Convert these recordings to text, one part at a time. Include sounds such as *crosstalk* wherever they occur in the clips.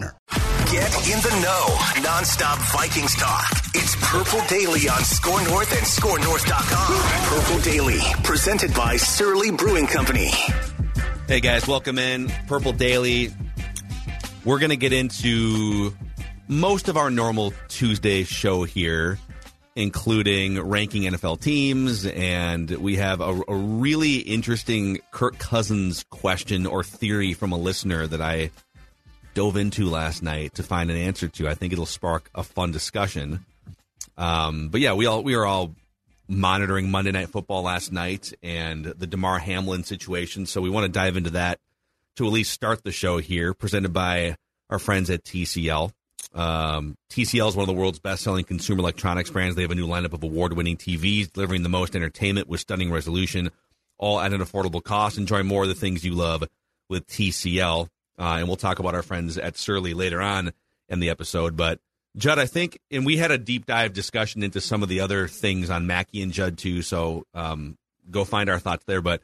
Get in the know. Nonstop Vikings talk. It's Purple Daily on Score North and ScoreNorth.com. Purple Daily, presented by Surly Brewing Company. Hey guys, welcome in. Purple Daily. We're going to get into most of our normal Tuesday show here, including ranking NFL teams. And we have a, a really interesting Kirk Cousins question or theory from a listener that I dove into last night to find an answer to. I think it'll spark a fun discussion. Um, but yeah, we all we are all monitoring Monday Night Football last night and the Damar Hamlin situation. So we want to dive into that to at least start the show here, presented by our friends at TCL. Um, TCL is one of the world's best-selling consumer electronics brands. They have a new lineup of award-winning TVs, delivering the most entertainment with stunning resolution, all at an affordable cost. Enjoy more of the things you love with TCL. Uh, and we'll talk about our friends at Surly later on in the episode. But Judd, I think, and we had a deep dive discussion into some of the other things on Mackey and Judd too. So um, go find our thoughts there. But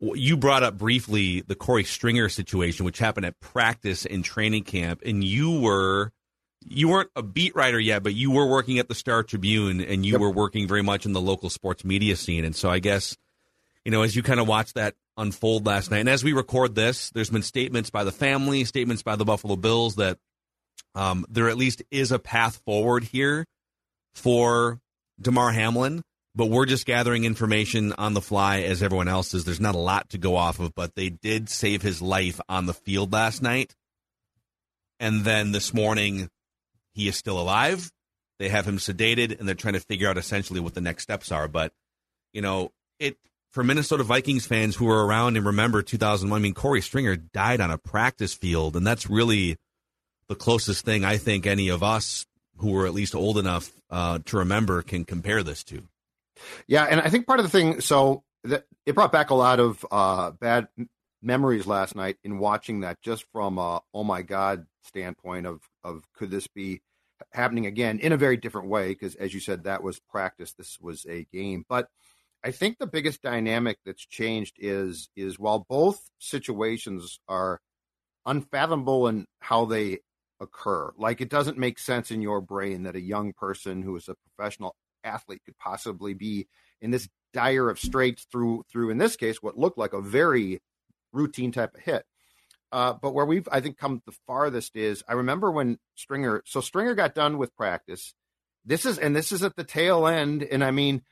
you brought up briefly the Korey Stringer situation, which happened at practice in training camp, and you were you weren't a beat writer yet, but you were working at the Star Tribune, and you yep. were working very much in the local sports media scene. And so I guess you know as you kind of watch that unfold last night, and as we record this, there's been statements by the family, statements by the Buffalo Bills that um, there at least is a path forward here for Damar Hamlin, but we're just gathering information on the fly as everyone else is. There's not a lot to go off of, but they did save his life on the field last night. And then this morning, he is still alive. They have him sedated, and they're trying to figure out essentially what the next steps are. But, you know, it for Minnesota Vikings fans who are around and remember 2001, I mean, Korey Stringer died on a practice field, and that's really the closest thing I think any of us who were at least old enough uh, to remember can compare this to. Yeah, and I think part of the thing, so that it brought back a lot of uh, bad memories last night in watching that, just from a oh my god standpoint of of could this be happening again in a very different way? Because as you said, that was practice. This was a game, but. I think the biggest dynamic that's changed is is while both situations are unfathomable in how they occur. Like it doesn't make sense in your brain that a young person who is a professional athlete could possibly be in this dire of straits through through in this case what looked like a very routine type of hit. Uh, but where we've I think come the farthest is I remember when Stringer so Stringer got done with practice. This is and this is at the tail end, and I mean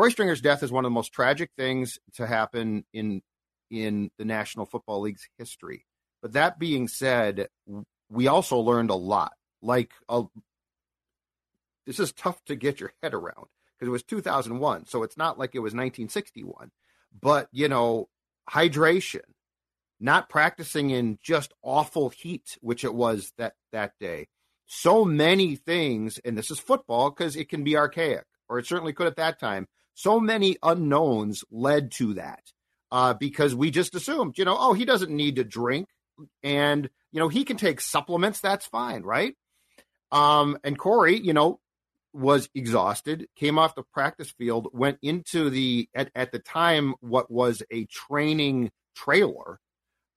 Korey Stringer's death is one of the most tragic things to happen in in the National Football League's history. But that being said, we also learned a lot. Like, a, this is tough to get your head around because it was 2001. So it's not like it was 1961. But, you know, hydration, not practicing in just awful heat, which it was that, that day. So many things, and this is football because it can be archaic, or it certainly could at that time. So many unknowns led to that uh, because we just assumed, you know, oh, he doesn't need to drink and you know he can take supplements. That's fine, right? Um, and Korey, you know, was exhausted, came off the practice field, went into the at, at the time what was a training trailer.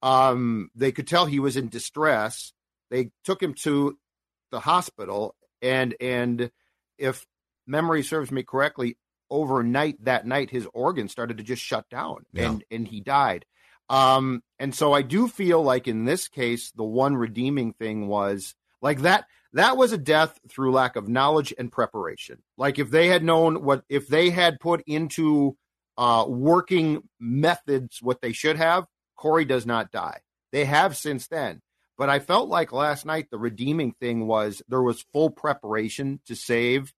Um, they could tell he was in distress. They took him to the hospital, and and if memory serves me correctly, overnight that night his organs started to just shut down, yeah. and and he died. Um, and so I do feel like in this case, the one redeeming thing was Like that that was a death through lack of knowledge and preparation. Like if they had known what if they had put into uh, working methods what they should have, Korey does not die. They have since then. But I felt like last night the redeeming thing was there was full preparation to save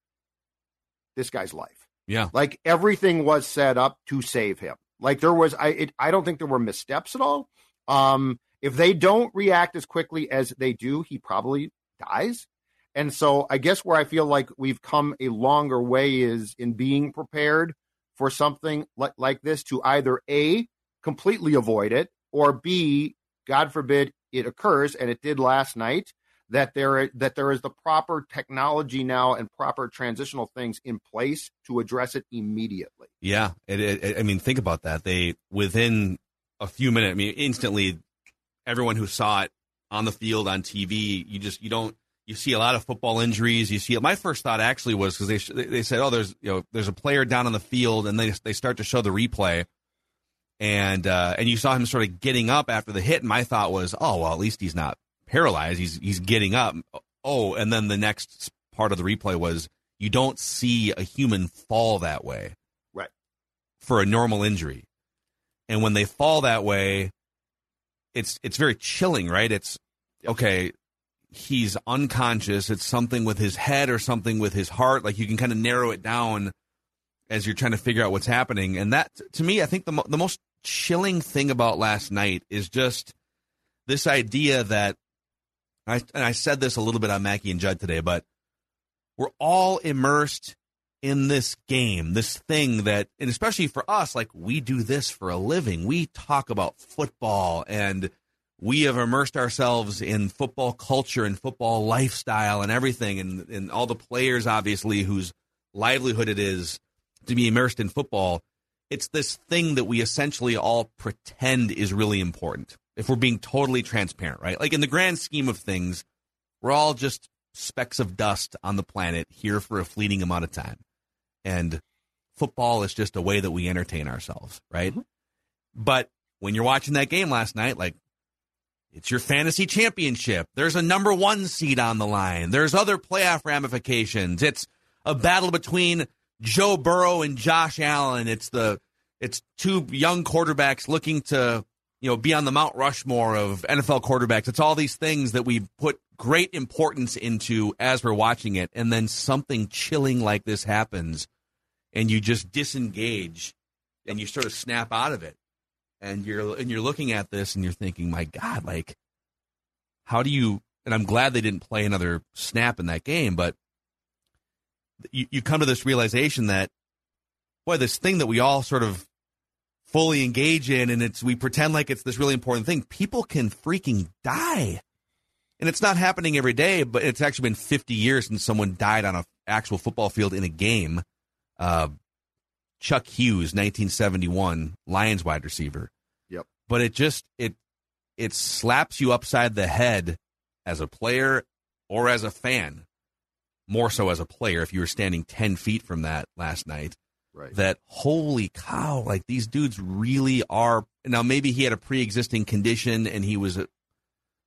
this guy's life. Yeah. Like everything was set up to save him. Like there was I it, I don't think there were missteps at all. Um if they don't react as quickly as they do, he probably dies. And so I guess where I feel like we've come a longer way is in being prepared for something like, like this to either A, completely avoid it, or B, God forbid it occurs, and it did last night, that there that there is the proper technology now and proper transitional things in place to address it immediately. Yeah, it, it, I mean, think about that. They within a few minutes, I mean, instantly, everyone who saw it on the field on TV, you just you don't you see a lot of football injuries. You see, it. my first thought actually was because they they said, oh, there's you know there's a player down on the field, and they they start to show the replay, and uh, and you saw him sort of getting up after the hit. And my thought was, oh well, at least he's not paralyzed. He's he's getting up. Oh, and then the next part of the replay was you don't see a human fall that way, right? For a normal injury, and when they fall that way, it's it's very chilling, right? It's okay he's unconscious. It's something with his head or something with his heart. Like you can kind of narrow it down as you're trying to figure out what's happening. And that, to me, I think the mo- the most chilling thing about last night is just this idea that I and I said this a little bit on Mackey and Judd today, but we're all immersed in this game, this thing that, and especially for us, like we do this for a living. We talk about football and we have immersed ourselves in football culture and football lifestyle and everything, and, and all the players, obviously, whose livelihood it is to be immersed in football. It's this thing that we essentially all pretend is really important. If we're being totally transparent, right? Like in the grand scheme of things, we're all just specks of dust on the planet here for a fleeting amount of time. And football is just a way that we entertain ourselves, right? Mm-hmm. But when you're watching that game last night, like it's your fantasy championship. There's a number one seed on the line. There's other playoff ramifications. It's a battle between Joe Burrow and Josh Allen. It's the it's two young quarterbacks looking to you know be on the Mount Rushmore of NFL quarterbacks. It's all these things that we put great importance into as we're watching it, and then something chilling like this happens, and you just disengage and you sort of snap out of it and you're and you're looking at this and you're thinking, my God, like, how do you? And I'm glad they didn't play another snap in that game, but you, you come to this realization that, boy, this thing that we all sort of fully engage in, and it's we pretend like it's this really important thing. People can freaking die, and it's not happening every day, but it's actually been 50 years since someone died on an actual football field in a game. Uh, Chuck Hughes, 1971, Lions wide receiver. Yep. But it just it it slaps you upside the head as a player or as a fan. More so as a player if you were standing 10 feet from that last night. Right. That holy cow, like these dudes really are now maybe he had a pre-existing condition and he was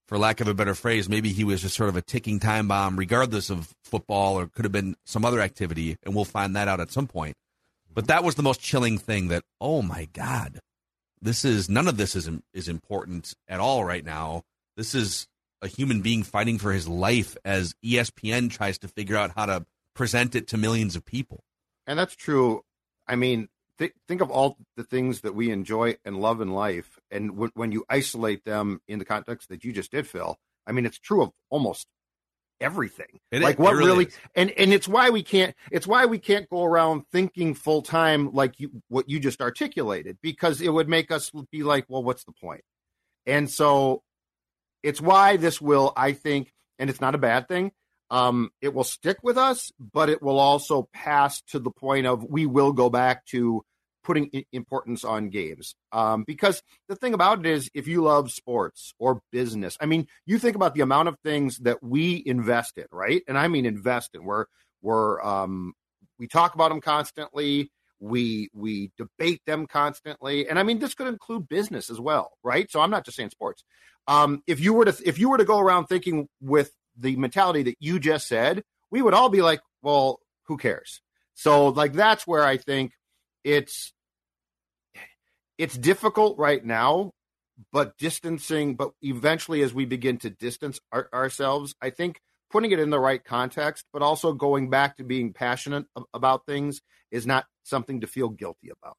for lack of a better phrase, maybe he was just sort of a ticking time bomb regardless of football or could have been some other activity and we'll find that out at some point. But that was the most chilling thing that, oh my God, this is none of this is, is important at all right now. This is a human being fighting for his life as ESPN tries to figure out how to present it to millions of people. And that's true. I mean, th- think of all the things that we enjoy and love in life. And w- when you isolate them in the context that you just did, Phil, I mean, it's true of almost everything. It like is. what really really, and and it's why we can't it's why we can't go around thinking full time like you what you just articulated because it would make us be like, well, what's the point? And so it's why this will, I think, and it's not a bad thing. Um, it will stick with us, but it will also pass to the point of we will go back to putting importance on games. Um, because the thing about it is, if you love sports or business, I mean, you think about the amount of things that we invest in, right? And I mean invest in. We're we're um, we talk about them constantly. We we debate them constantly, and I mean this could include business as well, right? So I'm not just saying sports. Um, if you were to if you were to go around thinking with the mentality that you just said, we would all be like, well, who cares? So like that's where I think it's it's difficult right now, but distancing, but eventually as we begin to distance our, ourselves, I think putting it in the right context, but also going back to being passionate about things is not something to feel guilty about.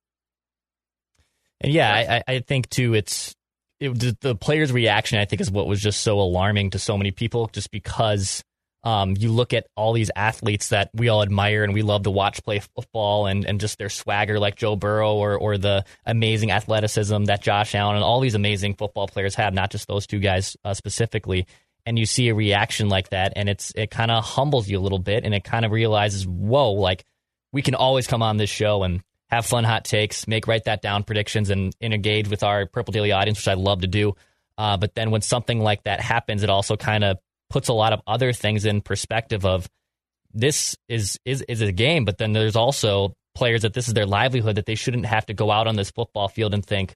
And yeah, I, I think too, it's it, the players' reaction. I think is what was just so alarming to so many people, just because um, you look at all these athletes that we all admire and we love to watch play football and, and just their swagger, like Joe Burrow, or or the amazing athleticism that Josh Allen and all these amazing football players have, not just those two guys uh, specifically. And you see a reaction like that, and it's it kind of humbles you a little bit, and it kind of realizes, whoa, like we can always come on this show and have fun hot takes, make write that down predictions, and, and engage with our Purple Daily audience, which I love to do. Uh, but then when something like that happens, it also kind of puts a lot of other things in perspective of this is is is a game, but then there's also players that this is their livelihood that they shouldn't have to go out on this football field and think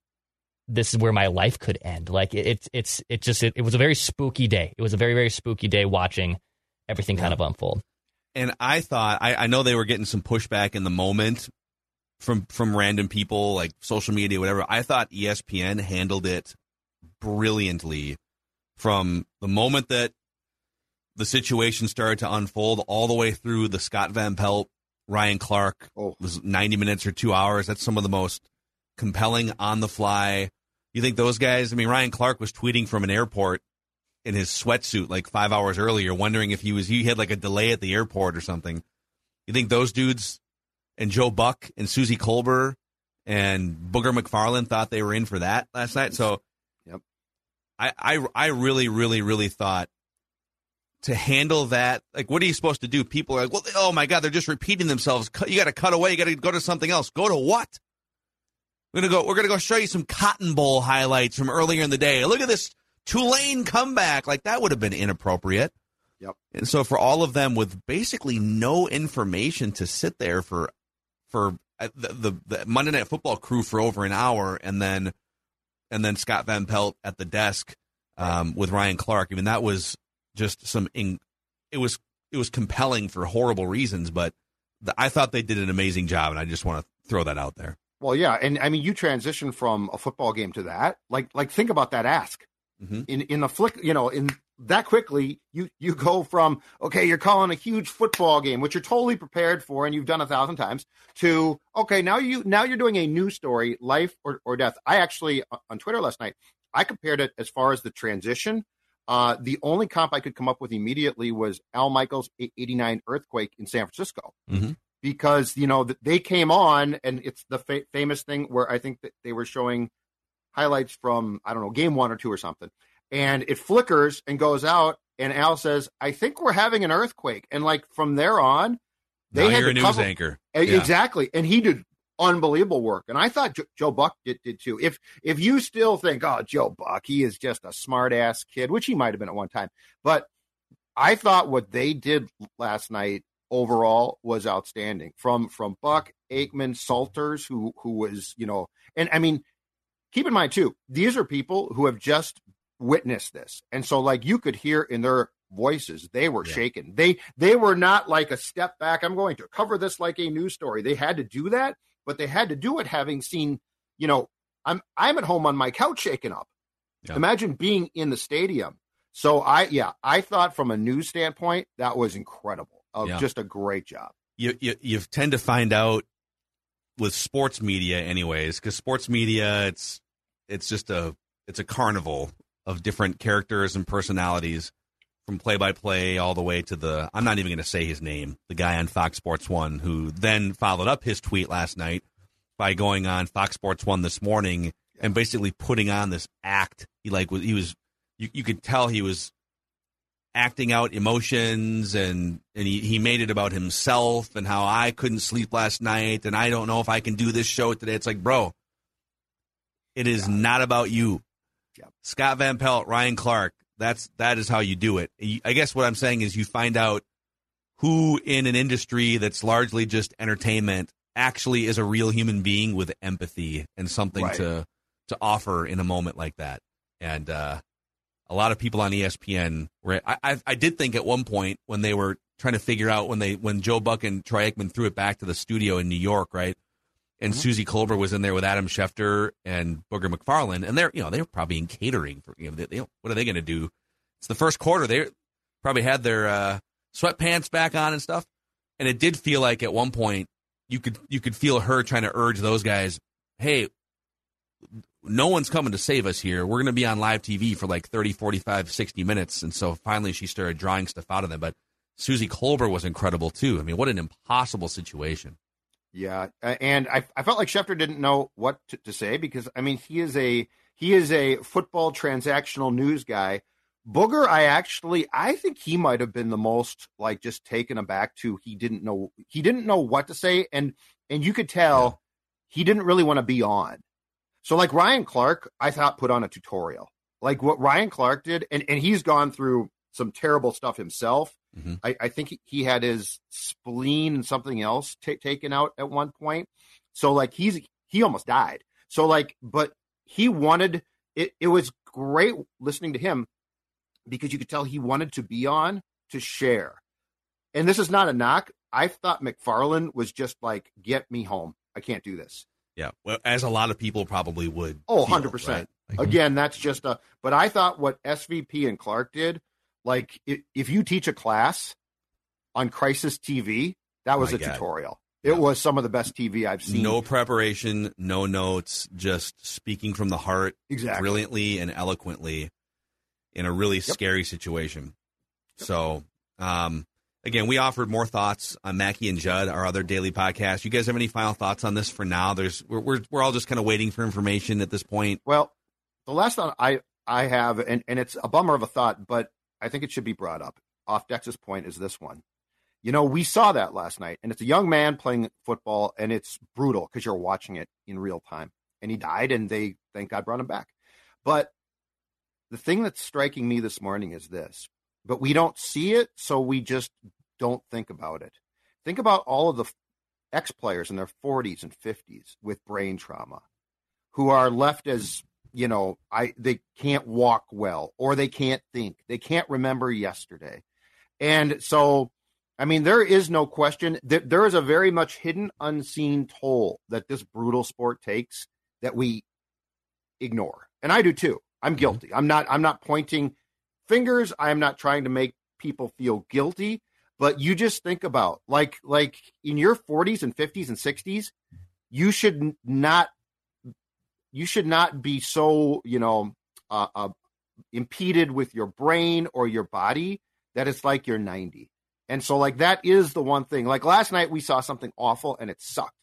this is where my life could end. Like it's it's it just it, it, was a very spooky day. It was a very very spooky day watching everything kind of unfold. And I thought I, I know they were getting some pushback in the moment from from random people like social media whatever. I thought ESPN handled it brilliantly from the moment that the situation started to unfold all the way through the Scott Van Pelt, Ryan Clark oh. was 90 minutes or two hours. That's some of the most compelling on the fly. You think those guys, I mean, Ryan Clark was tweeting from an airport in his sweatsuit like five hours earlier, wondering if he was, he had like a delay at the airport or something. You think those dudes and Joe Buck and Suzy Kolber and Booger McFarland thought they were in for that last night? So, yep. I, I, I really, really, really thought to handle that? Like, what are you supposed to do? People are like, well, oh my God, they're just repeating themselves. You got to cut away. You got to go to something else. Go to what? We're gonna go. We're gonna go show you some Cotton Bowl highlights from earlier in the day. Look at this Tulane comeback. Like that would have been inappropriate. Yep. And so for all of them with basically no information to sit there for for uh, the, the, the Monday Night Football crew for over an hour, and then and then Scott Van Pelt at the desk um, with Ryan Clark. I mean, that was just some. In, it was it was compelling for horrible reasons, but the, I thought they did an amazing job, and I just want to throw that out there. Well, yeah, and I mean, you transition from a football game to that. Like, like think about that ask mm-hmm. in in the flick. You know, in that quickly, you you go from okay, you're calling a huge football game, which you're totally prepared for and you've done a thousand times, to okay, now you now you're doing a new story, life or, or death. I actually on Twitter last night, I compared it as far as the transition uh, the only comp I could come up with immediately was Al Michaels' 89 earthquake in San Francisco. Mm-hmm. Because, you know, they came on, and it's the fa- famous thing where I think that they were showing highlights from, I don't know, game one or two or something. And it flickers and goes out, and Al says, I think we're having an earthquake. And like from there on, they now had a news cover- anchor. Exactly. And he did unbelievable work. And I thought Joe Buck did, did too. If if you still think, oh, Joe Buck, he is just a smart ass kid, which he might have been at one time, but I thought what they did last night overall was outstanding. From from Buck, Aikman, Salters, who who was you know, and I mean, keep in mind too, these are people who have just witnessed this, and so like you could hear in their voices they were yeah. shaken they they were not like a step back i'm going to cover this like a news story they had to do that but they had to do it having seen, you know, I'm I'm at home on my couch shaken up. Yeah. Imagine being in the stadium. So I yeah, I thought from a news standpoint that was incredible. Of yeah. just a great job. You, you you tend to find out with sports media anyways because sports media it's it's just a it's a carnival of different characters and personalities from play by play all the way to the I'm not even going to say his name, the guy on Fox Sports 1 who then followed up his tweet last night by going on Fox Sports 1 this morning and basically putting on this act. He like was he was you, you could tell he was acting out emotions and and he, he made it about himself and how I couldn't sleep last night and I don't know if I can do this show today. It's like, bro, it is not about you. Scott Van Pelt, Ryan Clark, that's that is how you do it. I guess what I'm saying is you find out who in an industry that's largely just entertainment actually is a real human being with empathy and something right. to to offer in a moment like that. And uh, a lot of people on ESPN were. I, I, I did think at one point when they were trying to figure out when they when Joe Buck and Troy Aikman threw it back to the studio in New York, right? And Mm-hmm. Suzy Kolber was in there with Adam Schefter and Booger McFarland, and they're you know they were probably in catering for you know they, they, what are they going to do? It's the first quarter. They probably had their uh, sweatpants back on and stuff, and it did feel like at one point you could you could feel her trying to urge those guys, hey, no one's coming to save us here. We're going to be on live TV for like 30, 45, 60 minutes. And so finally she started drawing stuff out of them. But Suzy Kolber was incredible too. I mean, what an impossible situation. Yeah, and I, I felt like Schefter didn't know what to, to say because I mean he is a he is a football transactional news guy. Booger, I actually I think he might have been the most like just taken aback to he didn't know he didn't know what to say and and you could tell he didn't really want to be on. So like Ryan Clark, I thought put on a tutorial. Like what Ryan Clark did, and, and he's gone through some terrible stuff himself. Mhm. I, I think he, he had his spleen and something else ta taken out at one point. So like he's he almost died. So like, but he wanted it. It was great listening to him because you could tell he wanted to be on to share. And this is not a knock. I thought McFarland was just like, get me home. I can't do this. Yeah. Well, as a lot of people probably would. Oh, feel, 100%. right? Again, that's just a. But I thought what SVP and Clark did, like if you teach a class on Crisis TV, that was My a God. tutorial. Yeah. It was some of the best TV I've seen. no preparation, no notes, just speaking from the heart exactly. brilliantly and eloquently in a really scary situation. So, um, again, we offered more thoughts on Mackey and Judd, our other daily podcast. You guys have any final thoughts on this for now? There's we're we're, we're all just kind of waiting for information at this point. Well, the last thought I I have, and and it's a bummer of a thought, but I think it should be brought up. Off Dex's point is this one. You know, we saw that last night, and it's a young man playing football, and it's brutal because you're watching it in real time. And he died, and they thank God brought him back. But the thing that's striking me this morning is this: but we don't see it, so we just don't think about it. Think about all of the ex players in their 40s and 50s with brain trauma who are left as you know i they can't walk well or they can't think they can't remember yesterday. And so i mean there is no question that there is a very much hidden unseen toll that this brutal sport takes that we ignore. And i do too. I'm mm-hmm. guilty. I'm not i'm not pointing fingers. I'm not trying to make people feel guilty. But you just think about like like in your 40s and 50s and 60s you should not you should not be so you know uh, uh, impeded with your brain or your body that it's like you're 90 and so like that is the one thing like last night we saw something awful and it sucked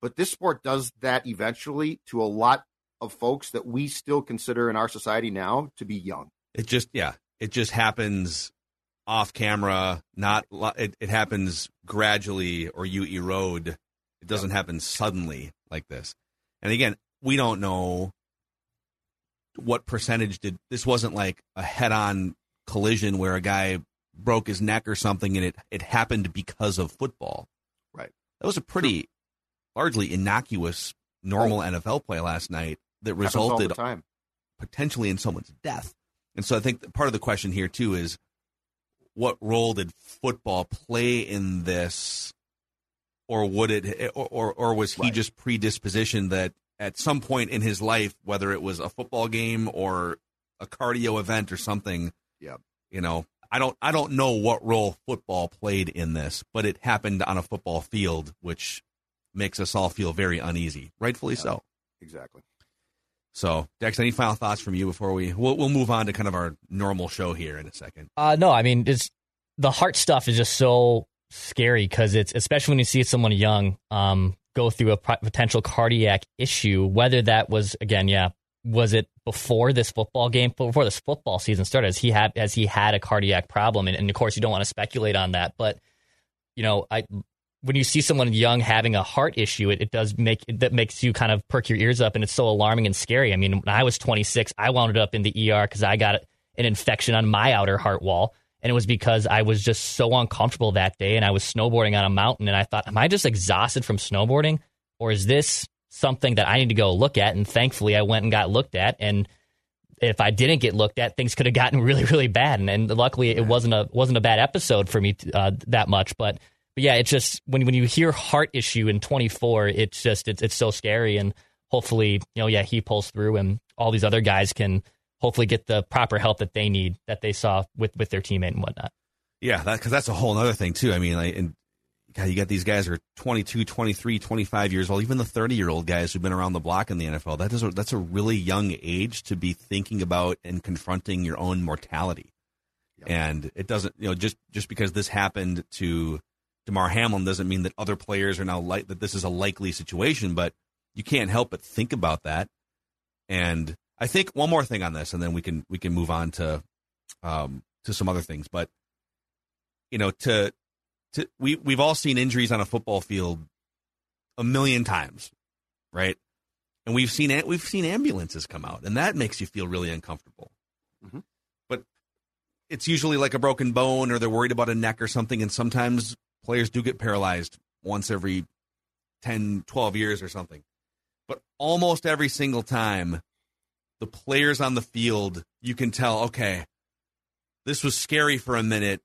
but this sport does that eventually to a lot of folks that we still consider in our society now to be young It just yeah, it just happens off camera. Not it, it happens gradually, or you erode. It doesn't happen suddenly like this. And again, we don't know what percentage did this wasn't like a head-on collision where a guy broke his neck or something and it it happened because of football. Right. That was a pretty largely innocuous normal NFL play last night that Happens resulted potentially in someone's death. And so I think part of the question here too is what role did football play in this or would it or or, or was he Right. just predispositioned that at some point in his life whether it was a football game or a cardio event or something Yep. you know I don't I don't know what role football played in this but it happened on a football field which makes us all feel very uneasy rightfully so exactly so, Dex, any final thoughts from you before we we'll, we'll move on to kind of our normal show here in a second? Uh, no, I mean, it's the heart stuff is just so scary because it's especially when you see someone young um, go through a potential cardiac issue. Whether that was again, yeah, was it before this football game, before this football season started? Has he had has he had a cardiac problem? And, and of course, you don't want to speculate on that, but you know, I when you see someone young having a heart issue, it, it does make that makes you kind of perk your ears up, and it's so alarming and scary. I mean, when I was 26, I wound up in the ER because I got an infection on my outer heart wall, and it was because I was just so uncomfortable that day, and I was snowboarding on a mountain, and I thought, am I just exhausted from snowboarding, or is this something that I need to go look at? And thankfully, I went and got looked at, and if I didn't get looked at, things could have gotten *laughs* really, really bad. And, and luckily, it wasn't a wasn't a bad episode for me uh, that much. But but yeah, it's just when when you hear heart issue in 24, it's just it's it's so scary. And hopefully, you know, yeah, he pulls through, and all these other guys can hopefully get the proper help that they need that they saw with with their teammate and whatnot. Yeah, because that, that's a whole other thing too. I mean, like, and God, you got these guys who are 22, 23, 25 years old, even the 30 year old guys who've been around the block in the NFL. That is a, that's a really young age to be thinking about and confronting your own mortality. Yep. And it doesn't, you know, just just because this happened to Damar Hamlin doesn't mean that other players are now like that. This is a likely situation, but you can't help but think about that. And I think one more thing on this, and then we can we can move on to um, to some other things. But you know, to to we we've all seen injuries on a football field a million times, right? And we've seen we've seen ambulances come out, and that makes you feel really uncomfortable. Mm-hmm. But it's usually like a broken bone, or they're worried about a neck or something, and sometimes players do get paralyzed once every 10, 12 years or something. But almost every single time, the players on the field, you can tell, okay, this was scary for a minute,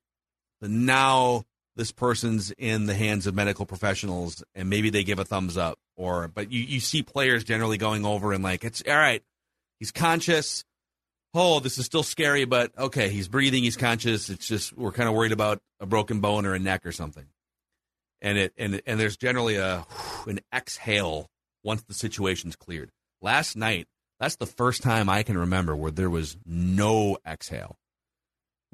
but now this person's in the hands of medical professionals and maybe they give a thumbs up or but you, you see players generally going over and like it's all right he's conscious. Oh this is still scary but okay he's breathing he's conscious. It's just we're kind of worried about a broken bone or a neck or something. And it and and there's generally a an exhale once the situation's cleared. Last night that's the first time i can remember where there was no exhale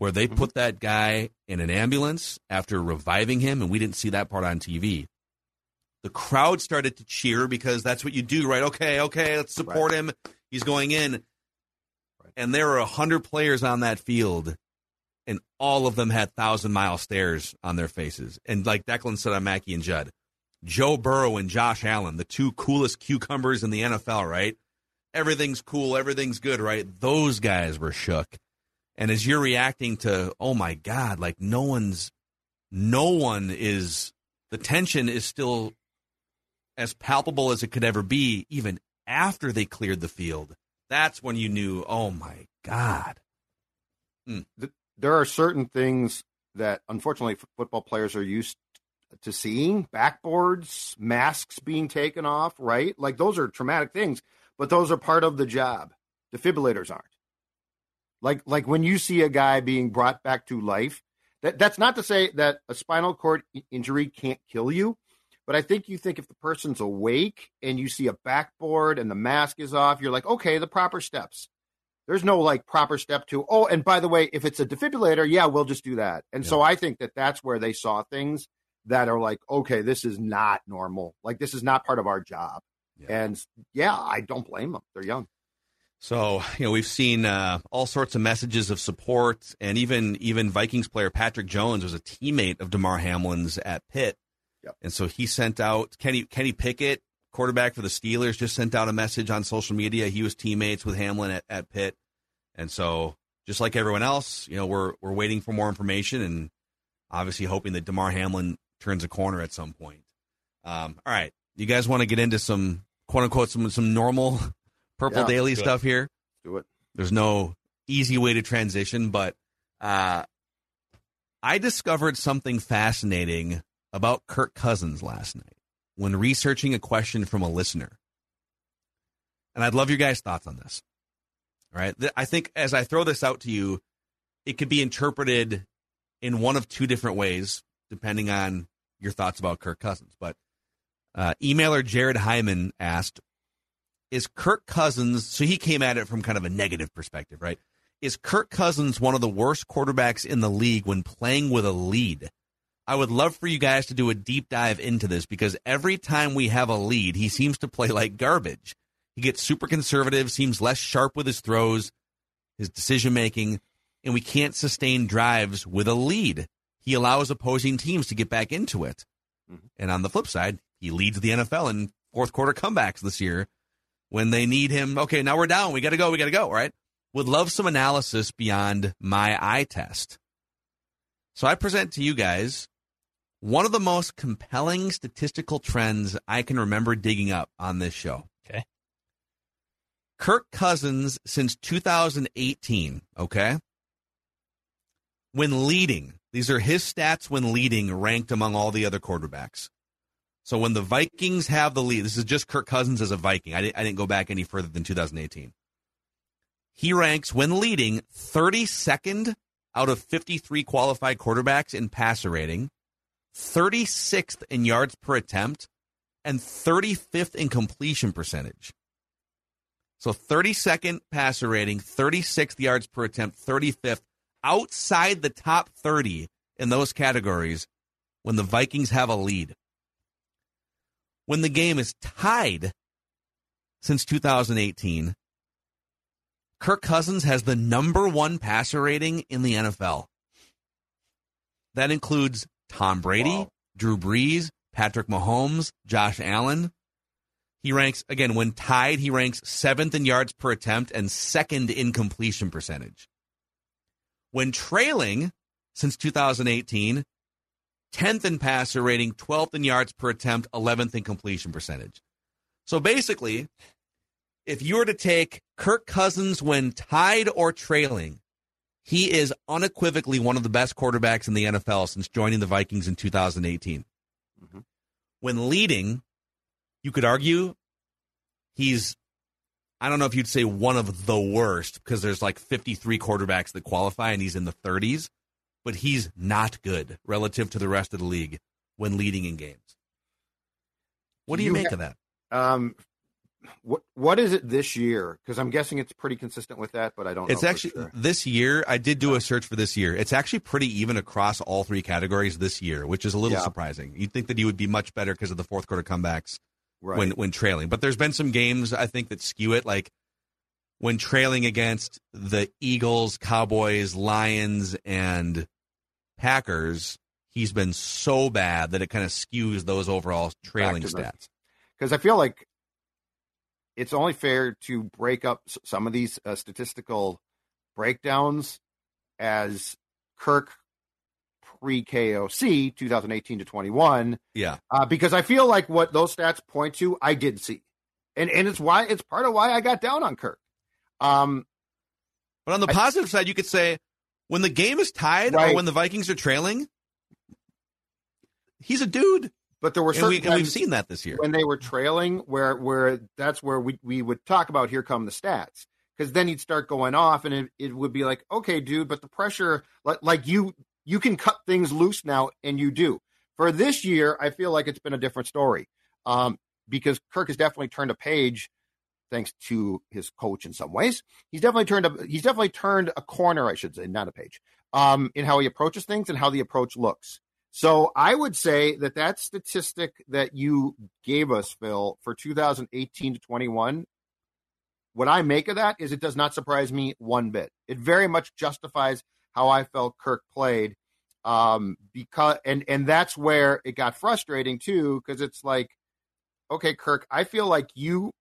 where they mm-hmm. put that guy in an ambulance after reviving him, and we didn't see that part on TV. The crowd started to cheer because that's what you do, right? Okay, okay, let's support right. him. He's going in. Right. And there were 100 players on that field, and all of them had thousand mile stares on their faces. And like Declan said on Mackey and Judd, Joe Burrow and Josh Allen, the two coolest cucumbers in the NFL, right? Everything's cool, everything's good, right? Those guys were shook. And as you're reacting to, oh my God, like no one's, no one is, the tension is still as palpable as it could ever be, even after they cleared the field. That's when you knew, oh my God. Mm. There are certain things that unfortunately football players are used to seeing backboards, masks being taken off, right? Like those are traumatic things, but those are part of the job. Defibrillators aren't. Like like when you see a guy being brought back to life, that that's not to say that a spinal cord injury can't kill you, but I think you think if the person's awake and you see a backboard and the mask is off, you're like, okay, the proper steps. There's no like proper step to, oh, and by the way, if it's a defibrillator, yeah, we'll just do that. And yeah. so I think that that's where they saw things that are like, okay, this is not normal. Like this is not part of our job. Yeah. And yeah, I don't blame them. They're young. So you know we've seen uh, all sorts of messages of support, and even even Vikings player Patrick Jones was a teammate of Damar Hamlin's at Pitt, yep. and so he sent out Kenny Kenny Pickett, quarterback for the Steelers, just sent out a message on social media. He was teammates with Hamlin at, at Pitt, and so just like everyone else, you know we're we're waiting for more information and obviously hoping that Damar Hamlin turns a corner at some point. Um, all right, you guys want to get into some quote unquote some some normal *laughs* Purple yeah, Daily stuff here. Do it. There's no easy way to transition, but uh, I discovered something fascinating about Kirk Cousins last night when researching a question from a listener. And I'd love your guys' thoughts on this. All right. I think as I throw this out to you, it could be interpreted in one of two different ways, depending on your thoughts about Kirk Cousins. But uh, emailer Jared Hyman asked, is Kirk Cousins, so he came at it from kind of a negative perspective, right? Is Kirk Cousins one of the worst quarterbacks in the league when playing with a lead? I would love for you guys to do a deep dive into this because every time we have a lead, he seems to play like garbage. He gets super conservative, seems less sharp with his throws, his decision making, and we can't sustain drives with a lead. He allows opposing teams to get back into it. Mm-hmm. And on the flip side, he leads the NFL in fourth quarter comebacks this year when they need him. Okay, now we're down. We got to go. We got to go. Right? Would love some analysis beyond my eye test. So I present to you guys one of the most compelling statistical trends I can remember digging up on this show. Okay. Kirk Cousins since 2018, okay? When leading, these are his stats when leading, ranked among all the other quarterbacks. So when the Vikings have the lead, this is just Kirk Cousins as a Viking. I didn't, I didn't go back any further than 2018. He ranks when leading 32nd out of 53 qualified quarterbacks in passer rating, 36th in yards per attempt, and 35th in completion percentage. So 32nd passer rating, 36th yards per attempt, 35th outside the top 30 in those categories when the Vikings have a lead. When the game is tied since 2018, Kirk Cousins has the number one passer rating in the NFL. That includes Tom Brady, wow. Drew Brees, Patrick Mahomes, Josh Allen. He ranks, again, when tied, he ranks seventh in yards per attempt and second in completion percentage. When trailing since 2018, 10th in passer rating, 12th in yards per attempt, 11th in completion percentage. So basically, if you were to take Kirk Cousins when tied or trailing, he is unequivocally one of the best quarterbacks in the NFL since joining the Vikings in 2018. Mm-hmm. When leading, you could argue he's, I don't know if you'd say one of the worst because there's like 53 quarterbacks that qualify and he's in the 30s, but he's not good relative to the rest of the league when leading in games. What do you, you make ha- of that? Um, what what is it this year? Because I'm guessing it's pretty consistent with that, but I don't. Know. It's actually sure. this year. I did do a search for this year. It's actually pretty even across all three categories this year, which is a little yeah. surprising. You'd think that he would be much better because of the fourth quarter comebacks right. when when trailing. But there's been some games I think that skew it, like when trailing against the Eagles, Cowboys, Lions, and Packers. He's been so bad that it kind of skews those overall trailing stats. Because I feel like it's only fair to break up some of these uh, statistical breakdowns as Kirk pre KOC 2018 to 21. Yeah. Uh, because I feel like what those stats point to, I did see. And and it's why it's part of why I got down on Kirk. Um, but on the positive I, side, you could say when the game is tied right. or when the Vikings are trailing, he's a dude. But there were certain and, we, have seen that this year when they were trailing, where where that's where we we would talk about here come the stats because then he'd start going off and it, it would be like okay dude but the pressure like, like you you can cut things loose now and you do for this year i feel like it's been a different story um, because kirk has definitely turned a page thanks to his coach in some ways he's definitely turned a he's definitely turned a corner i should say not a page um, in how he approaches things and how the approach looks so I would say that that statistic that you gave us, Phil, for 2018 to 21, what I make of that is it does not surprise me one bit. It very much justifies how I felt Kirk played. Um, because and and that's where it got frustrating too, because it's like, okay, Kirk, I feel like you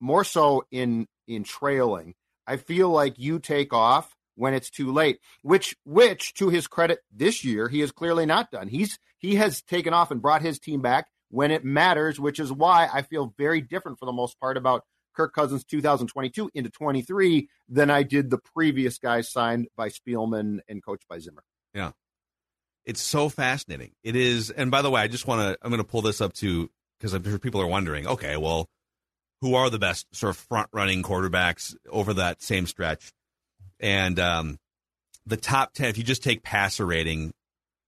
more so in in trailing. I feel like you take off when it's too late. Which, which, to his credit, this year he has clearly not done. He's he has taken off and brought his team back when it matters, which is why I feel very different for the most part about Kirk Cousins 2022 into 23 than I did the previous guys signed by Spielman and coached by Zimmer. Yeah. It's so fascinating. It is. And by the way, I just want to, I'm going to pull this up to, because I'm sure people are wondering, okay, well, who are the best sort of front running quarterbacks over that same stretch? And um, the top 10, if you just take passer rating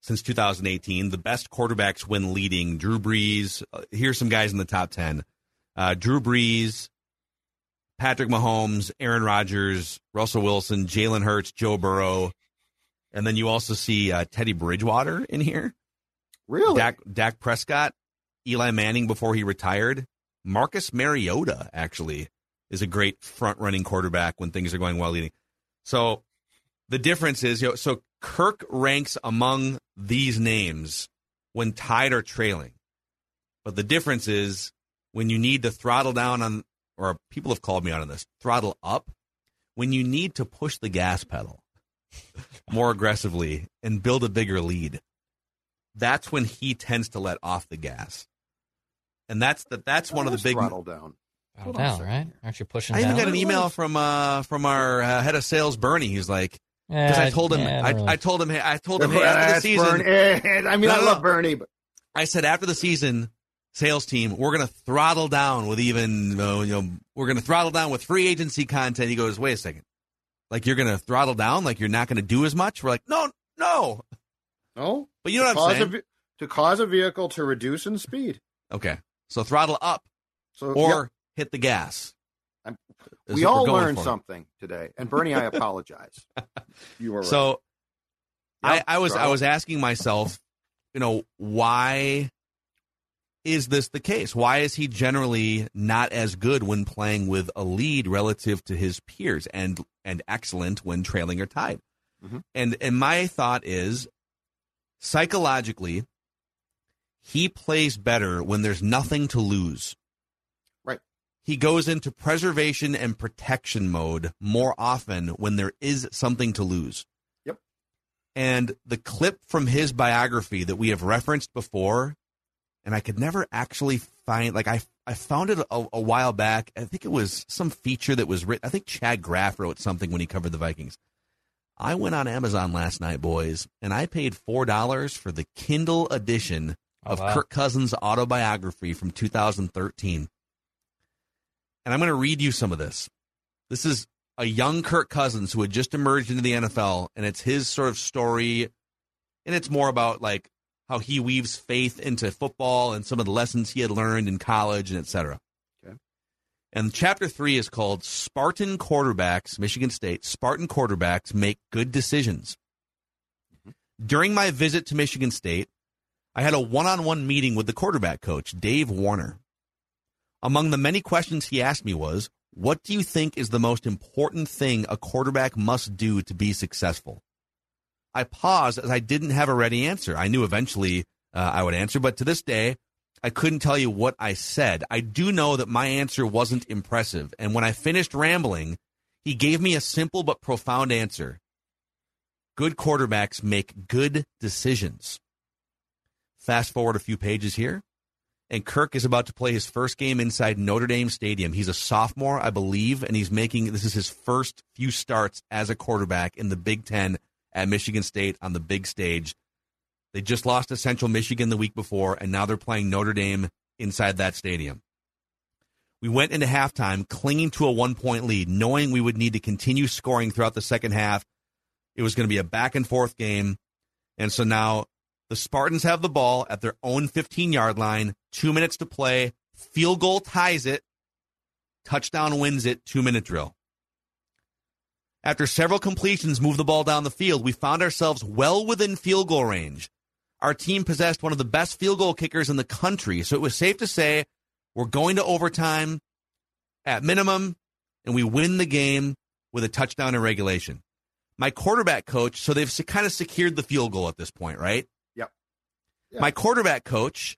since 2018, the best quarterbacks when leading Drew Brees. Uh, here's some guys in the top 10 uh, Drew Brees, Patrick Mahomes, Aaron Rodgers, Russell Wilson, Jalen Hurts, Joe Burrow. And then you also see uh, Teddy Bridgewater in here. Really? Dak, Dak Prescott, Eli Manning before he retired. Marcus Mariota, actually, is a great front running quarterback when things are going well leading. So the difference is, you know, so Kirk ranks among these names when tied or trailing. But the difference is when you need to throttle down on, or people have called me out on this, throttle up, when you need to push the gas pedal *laughs* more aggressively and build a bigger lead. That's when he tends to let off the gas. And that's the, that's one of the big throttle down. Throttle on down, right? Aren't you pushing I even down? got an email from uh from our uh, head of sales, Bernie. He's like, because I told him, yeah, I, don't I told him, I told him, hey, after the season, Bernie. *laughs* I mean, No, I love. Bernie, but I said after the season, sales team, we're gonna throttle down with even, you know, we're gonna throttle down with free agency content. He goes, wait a second, like you're gonna throttle down, like you're not gonna do as much. We're like, no, no, no. but you know what I'm cause a, saying? to cause a vehicle to reduce in speed. Okay, so throttle up So or yep, hit the gas. We all learned for. something today. And Bernie, I *laughs* apologize. You were right. So Yep, I, I was I was asking myself, you know, why is this the case? Why is he generally not as good when playing with a lead relative to his peers and and excellent when trailing or tied? Mhm. And and my thought is psychologically he plays better when there's nothing to lose. Right. He goes into preservation and protection mode more often when there is something to lose. Yep. And the clip from his biography that we have referenced before, and I could never actually find, like, I, I found it a, a while back. I think it was some feature that was written. I think Chad Graff wrote something when he covered the Vikings. I went on Amazon last night, boys, and I paid $4 for the Kindle edition Oh, of wow. Kirk Cousins' autobiography from 2013. And I'm going to read you some of this. This is a young Kirk Cousins who had just emerged into the NFL, and it's his sort of story. And it's more about like how he weaves faith into football and some of the lessons he had learned in college and et cetera. Okay. And chapter three is called Spartan Quarterbacks, Michigan State, Spartan Quarterbacks Make Good Decisions. Mm-hmm. During my visit to Michigan State, I had a one on one meeting with the quarterback coach, Dave Warner. Among the many questions he asked me was, What do you think is the most important thing a quarterback must do to be successful? I paused as I didn't have a ready answer. I knew eventually uh, I would answer, but to this day, I couldn't tell you what I said. I do know that my answer wasn't impressive, and when I finished rambling, he gave me a simple but profound answer. Good quarterbacks make good decisions. Fast forward a few pages here, and Kirk is about to play his first game inside Notre Dame Stadium. He's a sophomore, I believe, and he's making this is his first few starts as a quarterback in the Big Ten at Michigan State on the big stage. They just lost to Central Michigan the week before, and now they're playing Notre Dame inside that stadium. We went into halftime clinging to a one point lead, knowing we would need to continue scoring throughout the second half. It was going to be a back and forth game. And so now the Spartans have the ball at their own 15 yard line, two minutes to play. Field goal ties it, touchdown wins it, two minute drill. After several completions move the ball down the field, we found ourselves well within field goal range. Our team possessed one of the best field goal kickers in the country, so it was safe to say we're going to overtime at minimum, and we win the game with a touchdown in regulation. My quarterback coach, so they've kind of secured the field goal at this point, right? Yeah. My quarterback coach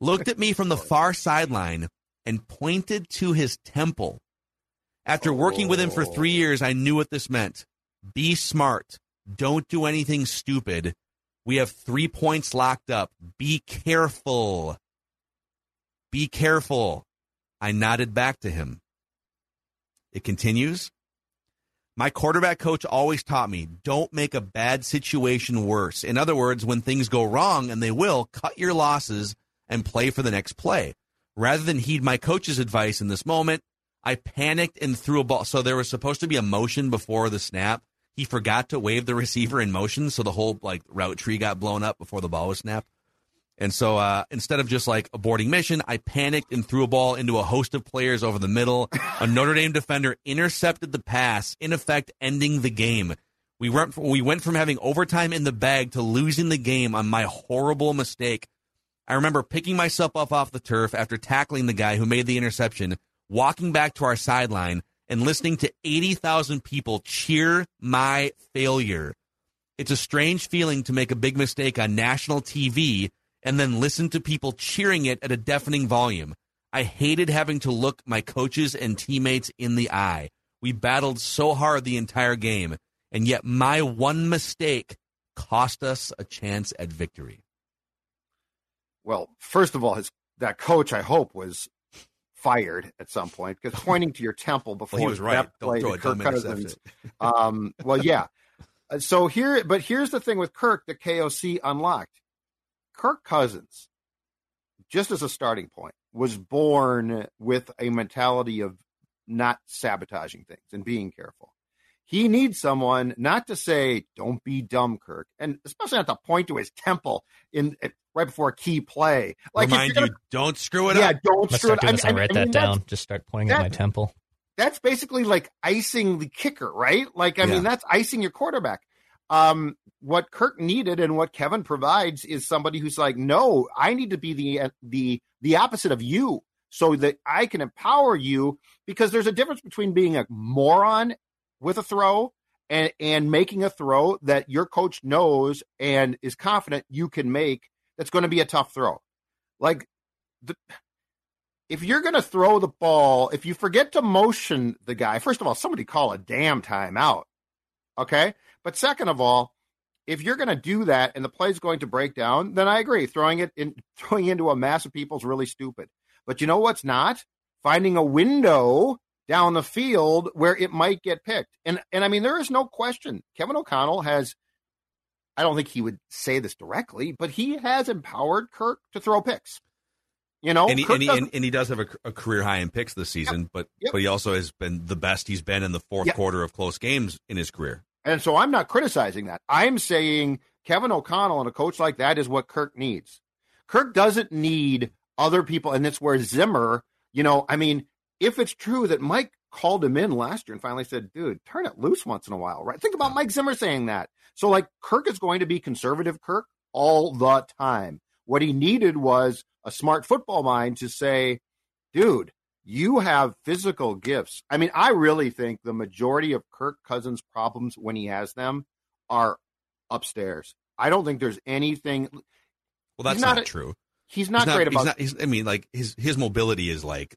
looked at me from the *laughs* far sideline and pointed to his temple. After working with him for three oh. years, I knew what this meant. Be smart. Don't do anything stupid. We have three points locked up. Be careful. Be careful. I nodded back to him. It continues. My quarterback coach always taught me don't make a bad situation worse. In other words, when things go wrong, and they will, cut your losses and play for the next play. Rather than heed my coach's advice in this moment, I panicked and threw a ball. So there was supposed to be a motion before the snap. He forgot to wave the receiver in motion, so the whole like route tree got blown up before the ball was snapped. And so uh, instead of just like aborting mission, I panicked and threw a ball into a host of players over the middle. A Notre Dame defender intercepted the pass, in effect ending the game. We went we went from having overtime in the bag to losing the game on my horrible mistake. I remember picking myself up off the turf after tackling the guy who made the interception, walking back to our sideline and listening to 80,000 people cheer my failure. It's a strange feeling to make a big mistake on national TV and then listen to people cheering it at a deafening volume. I hated having to look my coaches and teammates in the eye. We battled so hard the entire game, and yet my one mistake cost us a chance at victory. Well, first of all, his that coach, I hope, was fired at some point because pointing to your temple before well, he was right. Don't play throw to Kirk Cousins. um, well, yeah. Uh, so here, but here's the thing with Kirk that KOC unlocked. Kirk Cousins, just as a starting point, was born with a mentality of not sabotaging things and being careful. He needs someone not to say, "Don't be dumb, Kirk," and especially not to point to his temple in right before a key play. Like remind gonna, you, don't screw it yeah, up. Yeah, don't Let's screw it up. I, mean, write I mean, that down. Just start pointing that, at my temple. That's basically like icing the kicker, right? Like, I yeah. mean, that's icing your quarterback. Um, what Kirk needed and what Kevin provides is somebody who's like, no, I need to be the the the opposite of you, so that I can empower you. Because there's a difference between being a moron with a throw and and making a throw that your coach knows and is confident you can make. That's going to be a tough throw. Like the if you're going to throw the ball, if you forget to motion the guy, first of all, somebody call a damn timeout. Okay. But second of all, if you're going to do that and the play's going to break down, then I agree. Throwing it in, *laughs* throwing into a mass of people is really stupid. But you know what's not? Finding a window down the field where it might get picked. And and I mean, there is no question. Kevin O'Connell has. I don't think he would say this directly, but he has empowered Kirk to throw picks. You know, and he, and he, and, and he, does have a, a, career high in picks this season, yep, but yep. but he also has been the best he's been in the fourth yep. quarter of close games in his career. And so I'm not criticizing that. I'm saying Kevin O'Connell and a coach like that is what Kirk needs. Kirk doesn't need other people, and it's where Zimmer, you know, I mean, if it's true that Mike called him in last year and finally said, dude, turn it loose once in a while, right? Think about Mike Zimmer saying that. So, like, Kirk is going to be conservative Kirk all the time. What he needed was a smart football mind to say, dude, you have physical gifts. I mean, I really think the majority of Kirk Cousins' problems when he has them are upstairs. I don't think there's anything. Well, that's not, not, true. He's not, he's not great about. Not, he's, I mean, like his his mobility is like,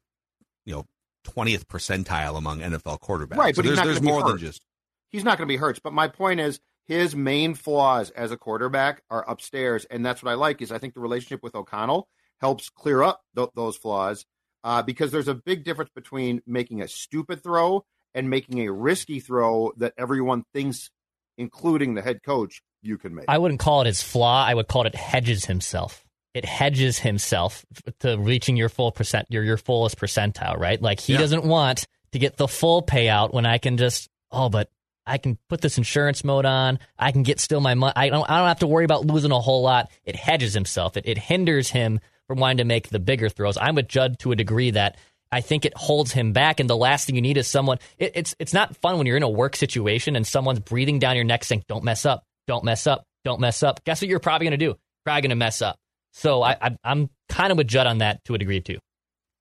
you know, twentieth percentile among NFL quarterbacks. Right, but so there's, there's more than just. He's not going to be hurt. But my point is, his main flaws as a quarterback are upstairs, and that's what I like. Is I think the relationship with O'Connell helps clear up th- those flaws uh, because there's a big difference between making a stupid throw and making a risky throw that everyone thinks, including the head coach, you can make. I wouldn't call it his flaw. I would call it hedges himself. It hedges himself to reaching your full percent, your your fullest percentile, right? Like he yeah. doesn't want to get the full payout when I can just oh, but I can put this insurance mode on. I can get still my money. I don't. I don't have to worry about losing a whole lot. It hedges himself. It, it hinders him from wanting to make the bigger throws. I'm with Judd to a degree that I think it holds him back. And the last thing you need is someone. It, it's it's not fun when you're in a work situation and someone's breathing down your neck saying, "Don't mess up, don't mess up, don't mess up." Guess what? You're probably going to do. Probably going to mess up. So I, I I'm kind of with Judd on that to a degree too.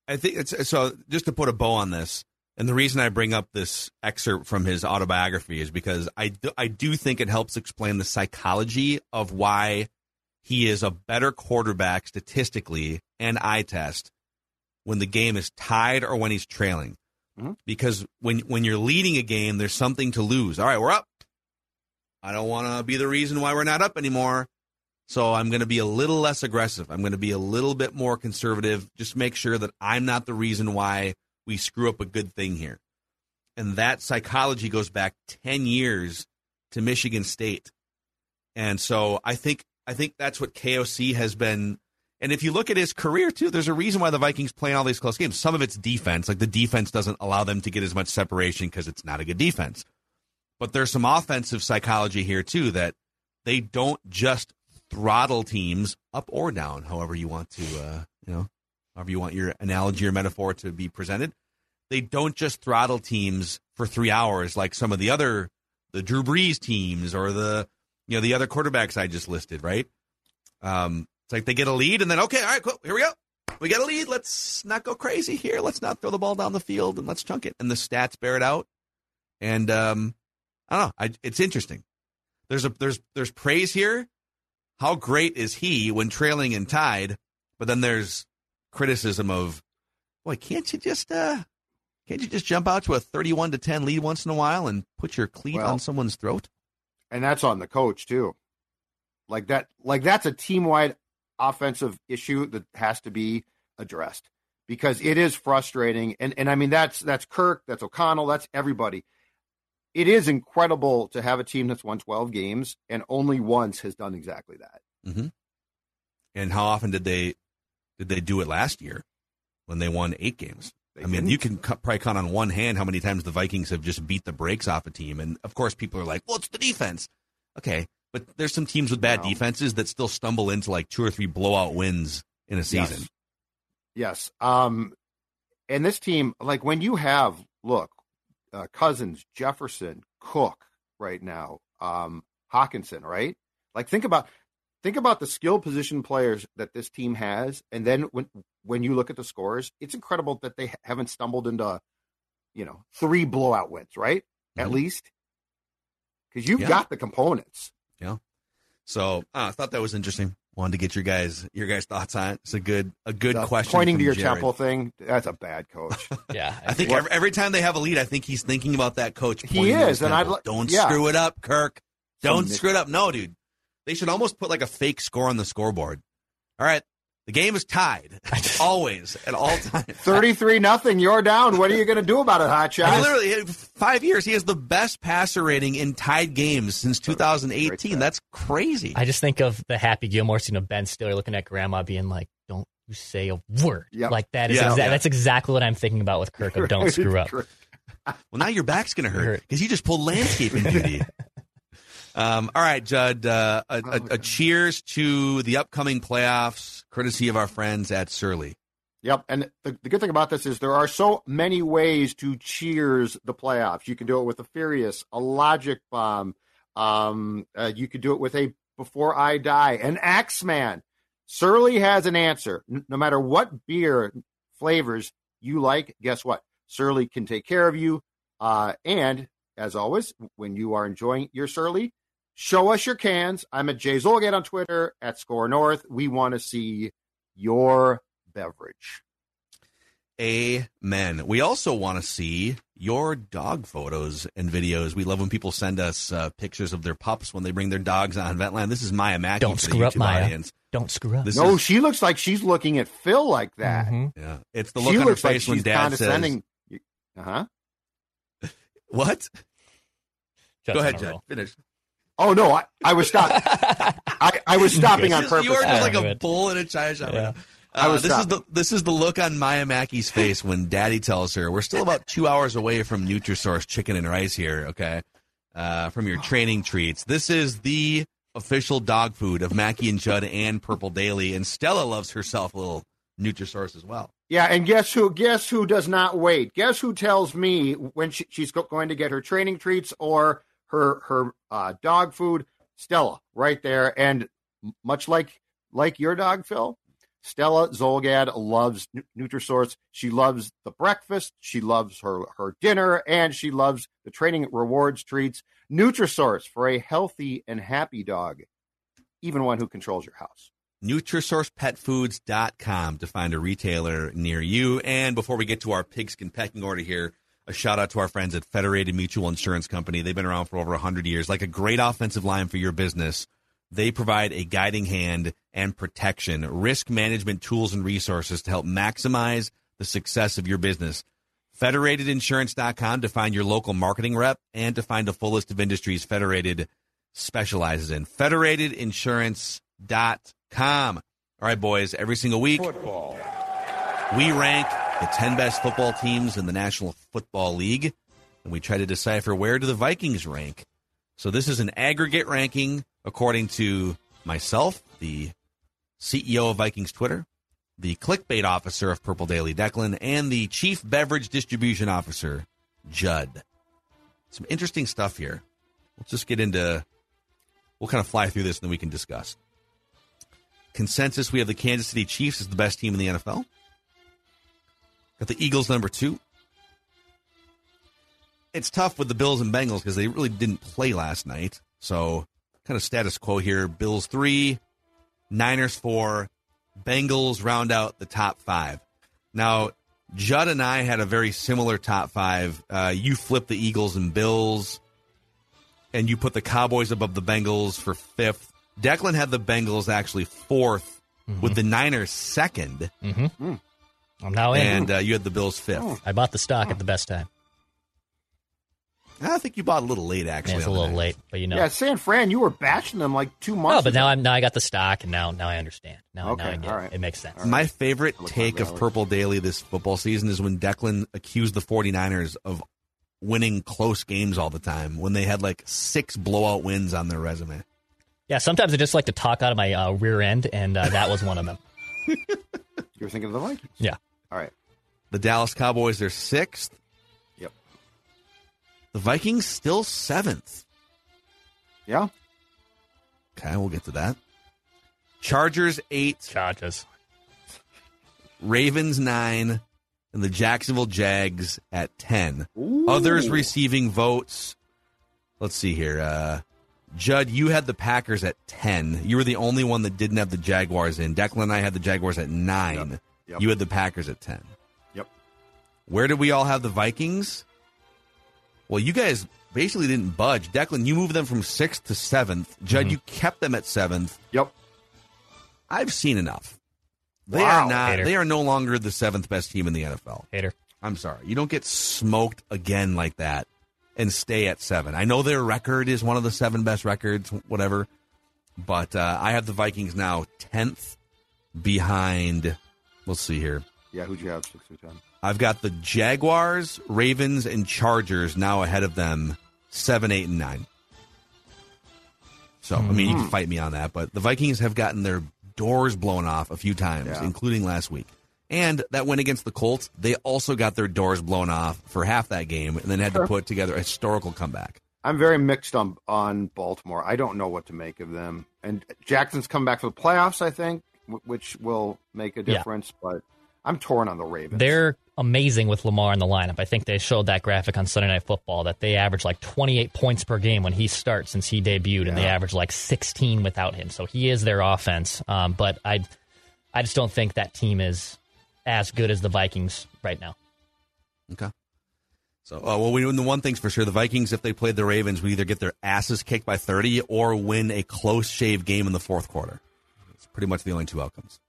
I think it's so. Just to put a bow on this, and the reason I bring up this excerpt from his autobiography is because I do, I do think it helps explain the psychology of why he is a better quarterback statistically and eye test when the game is tied or when he's trailing. Mm-hmm. Because when when you're leading a game, there's something to lose. All right, we're up. I don't want to be the reason why we're not up anymore. So I'm going to be a little less aggressive. I'm going to be a little bit more conservative. Just make sure that I'm not the reason why we screw up a good thing here. And that psychology goes back 10 years to Michigan State. And so I think I think that's what KOC has been. And if you look at his career too, there's a reason why the Vikings play all these close games. Some of it's defense, like the defense doesn't allow them to get as much separation because it's not a good defense. But there's some offensive psychology here too that they don't just throttle teams up or down, however you want to, uh, you know, however you want your analogy or metaphor to be presented. They don't just throttle teams for three hours like some of the other, the Drew Brees teams or the you know the other quarterbacks I just listed, right? Um, it's like they get a lead and then okay, all right, cool, here we go. We get a lead. Let's not go crazy here. Let's not throw the ball down the field and let's chunk it. And the stats bear it out. And um, I don't know. I, it's interesting. There's a there's there's praise here. How great is he when trailing and tied? But then there's criticism of, boy, can't you just uh, can't you just jump out to a 31 to 10 lead once in a while and put your cleat well, on someone's throat? and that's on the coach too. Like that, like that's a team wide offensive issue that has to be addressed because it is frustrating. And and I mean that's that's Kirk, that's O'Connell, that's everybody. It is incredible to have a team that's won 12 games and only once has done exactly that. Mm-hmm. And how often did they did they do it last year when they won eight games? They I mean, didn't. you can cu- probably count on one hand how many times the Vikings have just beat the brakes off a team. And of course, people are like, "Well, it's the defense." Okay, but there's some teams with bad No. defenses that still stumble into like two or three blowout wins in a season. Yes. Yes. Um, and this team, like when you have, look, uh, Cousins, Jefferson, Cook right now, um, Hockenson, right? Like think about think about the skill position players that this team has, and then when when you look at the scores, it's incredible that they haven't stumbled into, you know, three blowout wins, right? At Mhm. least because you've Yeah. got the components. Yeah. So uh, I thought that was interesting. Wanted to get your guys your guys thoughts on it. It's a good a good The question. Pointing to your Jared. temple thing, that's a bad coach. *laughs* Yeah, I think every, every time they have a lead, I think he's thinking about that coach. He is, his and I'd temple. don't yeah. screw it up, Kirk. Don't Some- screw it up. No, dude. They should almost put like a fake score on the scoreboard. All right, the game is tied *laughs* always at all *laughs* times. 33 nothing, you're down. What are you going to do about it, Hot I mean, Shot? literally, five years. He has the best passer rating in tied games since 2018. That's crazy. I just think of the Happy Gilmore scene of Ben Stiller looking at Grandma, being like, "Don't you say a word." Yep. Like that is Yeah. exa- Yeah. that's exactly what I'm thinking about with Kirk. Of *laughs* don't screw up. Well, now your back's going to hurt Hurt. because you just pulled landscaping duty. Um, all right, Judd. Uh, a, a, a cheers to the upcoming playoffs, courtesy of our friends at Surly. Yep. And the, the good thing about this is there are so many ways to cheers the playoffs. You can do it with a Furious, a Logic Bomb. Um, uh, you could do it with a Before I Die, an Axeman. Surly has an answer. No matter what beer flavors you like, guess what? Surly can take care of you. Uh, and as always, when you are enjoying your Surly, show us your cans. I'm at Jay Zulgad on Twitter at SKOR North. We want to see your beverage. Amen. We also want to see your dog photos and videos. We love when people send us uh, pictures of their pups when they bring their dogs on Ventland. This is Maya Mackey. Don't screw up, YouTube Maya. Audience. Don't screw up. This No, is, she looks like she's looking at Phil like that. Mhm. yeah, it's the she look on her looks like face when she's Dad says. Uh huh. *laughs* "What?" Just Go ahead, a Finish. Oh no, I, I was stopping. I, I was *laughs* stopping on purpose. You are just like a bull in a china shop. Yeah. Uh, I was this is the this is the look on Maya Mackey's face when Daddy tells her we're still about two hours away from Nutrisource chicken and rice here. Okay, uh, from your training treats. This is the official dog food of Mackey and Judd and Purple Daily, and Stella loves herself a little Nutrisource as well. Yeah, and guess who? Guess who does not wait? Guess who tells me when she, she's go- going to get her training treats or her her uh, dog food? Stella, right there. And much like like your dog, Phil, Stella Zulgad loves Nutrisource. She loves the breakfast. She loves her her dinner, and she loves the training rewards treats. Nutrisource for a healthy and happy dog, even one who controls your house. NutrisourcePetFoods.com to find a retailer near you. And before we get to our pigskin pecking order here, a shout out to our friends at Federated Mutual Insurance Company. They've been around for over 100 years. Like a great offensive line for your business, they provide a guiding hand and protection, risk management tools and resources to help maximize the success of your business. Federatedinsurance.com to find your local marketing rep and to find a full list of industries Federated specializes in. Federatedinsurance.com. All right, boys, every single week, Football. we rank the 10 best football teams in the National Football League, and we try to decipher where do the Vikings rank. So this is an aggregate ranking according to myself, the CEO of Vikings Twitter, the clickbait officer of Purple Daily Declan, and the chief beverage distribution officer, Judd. Some interesting stuff here. Let's just get into, we'll kind of fly through this and then we can discuss. Consensus we have the Kansas City Chiefs as the best team in the NFL. Got the Eagles number two. It's tough with the Bills and Bengals because they really didn't play last night. So, kind of status quo here. Bills three, Niners four, Bengals round out the top five. Now, Judd and I had a very similar top five. Uh, you flipped the Eagles and Bills, and you put the Cowboys above the Bengals for fifth. Declan had the Bengals actually 4th with the Niners second. Mhm. I'm now in. and uh, you had the Bills fifth. I bought the stock at the best time. I think you bought a little late, actually. Yeah, it's a little night. late, but you know. Yeah, San Fran, you were bashing them like two months. Oh, but ago. now I'm now I got the stock, and now now I understand. Now, Okay, now I get all it. It makes sense. My favorite take of Purple Daily this football season is when Declan accused the 49ers of winning close games all the time when they had like six blowout wins on their resume. Yeah, sometimes I just like to talk out of my uh, rear end, and uh, that was one of them. *laughs* You're thinking of the Vikings. Yeah. All right. The Dallas Cowboys are sixth. Yep. The Vikings still seventh. Yeah. Okay, we'll get to that. Chargers eight, Chargers. Ravens nine, and the Jacksonville Jags at ten. Ooh. Others receiving votes. Let's see here. Uh, Judd, you had the Packers at 10. You were the only one that didn't have the Jaguars in. Declan and I had the Jaguars at 9. Yep. Yep. You had the Packers at 10. Yep. Where did we all have the Vikings? Well, you guys basically didn't budge. Declan, you moved them from 6th to 7th. Judd, Mm-hmm. you kept them at 7th. Yep. I've seen enough. They Wow. are not Hater. they are no longer the 7th best team in the NFL. Hater. I'm sorry. You don't get smoked again like that and stay at seven. I know their record is one of the seven best records, whatever. But uh, I have the Vikings now tenth behind. Let's see here. Yeah. Who'd you have? Six or ten. I've got the Jaguars, Ravens, and Chargers now ahead of them, seven, eight, and nine. So I mean, you Hmm. can fight me on that, but the Vikings have gotten their doors blown off a few times, Yeah. including last week. And that win against the Colts, they also got their doors blown off for half that game, and then had to put together a historical comeback. I'm very mixed on on Baltimore. I don't know what to make of them. And Jackson's come back for the playoffs, I think, w- which will make a Yeah. difference. But I'm torn on the Ravens. They're amazing with Lamar in the lineup. I think they showed that graphic on Sunday Night Football that they average like 28 points per game when he starts since he debuted, and they average like 16 without him. So he is their offense. Um, but I, I just don't think that team is as good as the Vikings right now. Okay. So, uh, well, we know the one thing's for sure: the Vikings, if they played the Ravens, would either get their asses kicked by thirty or win a close shave game in the fourth quarter. Pretty much the only two outcomes.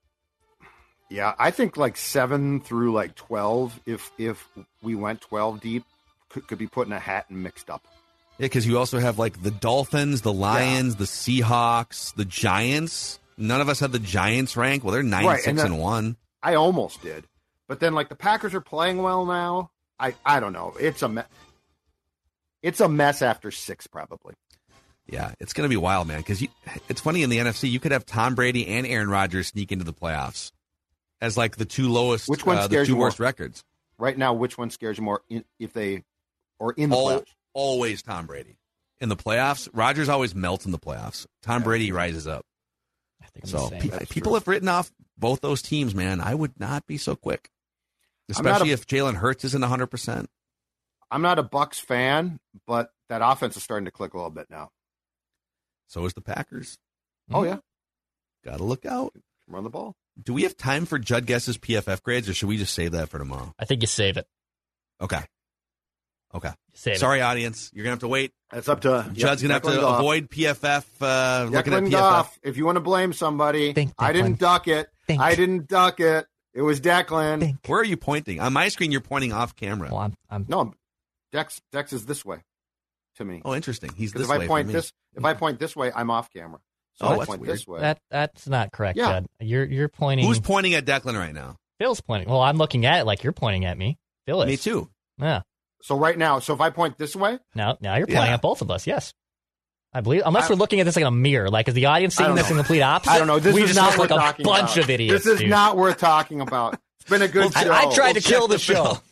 yeah, I think like seven through like twelve. If if we went twelve deep, could, could be put in a hat and mixed up. Yeah, because you also have like the Dolphins, the Lions, the Seahawks, the Giants. None of us had the Giants rank. Well, they're nine, Right, six, and and, one. I almost did, but then like the Packers are playing well now. I I don't know. It's a me- it's a mess after six probably. Yeah, it's going to be wild, man. Because it's funny in the NFC, you could have Tom Brady and Aaron Rodgers sneak into the playoffs as like the two lowest, Which one uh, the two you more? worst records. Right now, which one scares you more? In, if they or in the All, playoffs? always Tom Brady in the playoffs. Rodgers always melts in the playoffs. Tom Brady rises up. I think I'm So the pe- people true. have written off both those teams, man. I would not be so quick, especially a- if Jalen Hurts isn't 100. percent I'm not a Bucs fan, but that offense is starting to click a little bit now. So is the Packers. Oh yeah, Got to look out. run the ball. Do we have time for Judd Guess's PFF grades, or should we just save that for tomorrow? I think you save it. Okay. Okay. Save it. Sorry, audience. You're gonna have to wait. That's up to Judd's gonna have to Goff. avoid PFF. Uh, looking at PFF. Goff. If you want to blame somebody, Think, I didn't Declan. duck it. Think. I didn't duck it. It was Declan. Think. Where are you pointing? On my screen, you're pointing off camera. Well, I'm, I'm No, Dex. Dex is this way to me. Oh, interesting. He's this if way I point from me. this, if I point this way, I'm off camera. So Oh, I that's point weird. this way. that that's not correct, Yeah. Judd. You're you're pointing. Who's pointing at Declan right now? Phil's pointing? Well, I'm looking at it like you're pointing at me. Phil is. Me too. Yeah. so right now, so if I point this way, Now, now you're pointing Yeah. at both of us. Yes, I believe. Unless I- we're looking at this like a mirror. Like, is the audience seeing this know. in complete opposite? I don't know. This we is just not like worth a talking bunch about. of idiots. This is dude. not worth talking about. It's been a *laughs* good I, show. I tried to We'll kill the, the show. bill.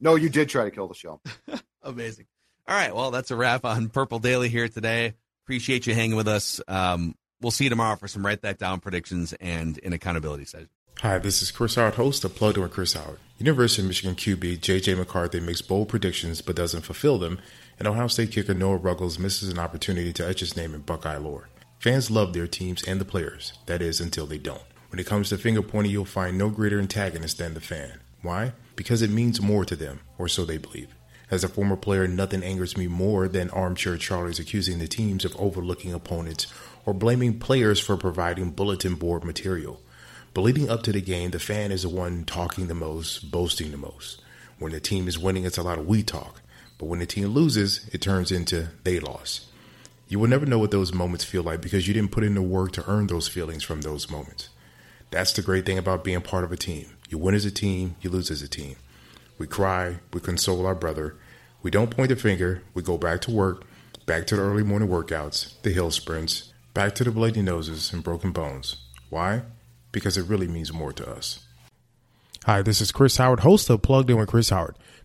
No, you did try to kill the show. *laughs* Amazing. All right. Well, that's a wrap on Purple Daily here today. Appreciate you hanging with us. Um, we'll see you tomorrow for some write that down predictions and an accountability session. Hi, this is Chris Howard, host of Plugged In Chris Howard. University of Michigan QB J.J. McCarthy makes bold predictions but doesn't fulfill them, and Ohio State kicker Noah Ruggles misses an opportunity to etch his name in Buckeye lore. Fans love their teams and the players, that is, until they don't. When it comes to finger pointing, you'll find no greater antagonist than the fan. Why? Because it means more to them, or so they believe. As a former player, nothing angers me more than armchair Charlies accusing the teams of overlooking opponents or blaming players for providing bulletin board material. But leading up to the game, the fan is the one talking the most, boasting the most. When the team is winning, it's a lot of we talk. But when the team loses, it turns into they lost. You will never know what those moments feel like because you didn't put in the work to earn those feelings from those moments. That's the great thing about being part of a team. You win as a team, you lose as a team. We cry, we console our brother. We don't point the finger, we go back to work, back to the early morning workouts, the hill sprints, back to the bloody noses and broken bones. Why? Because it really means more to us. Hi, this is Chris Howard, host of Plugged In with Chris Howard.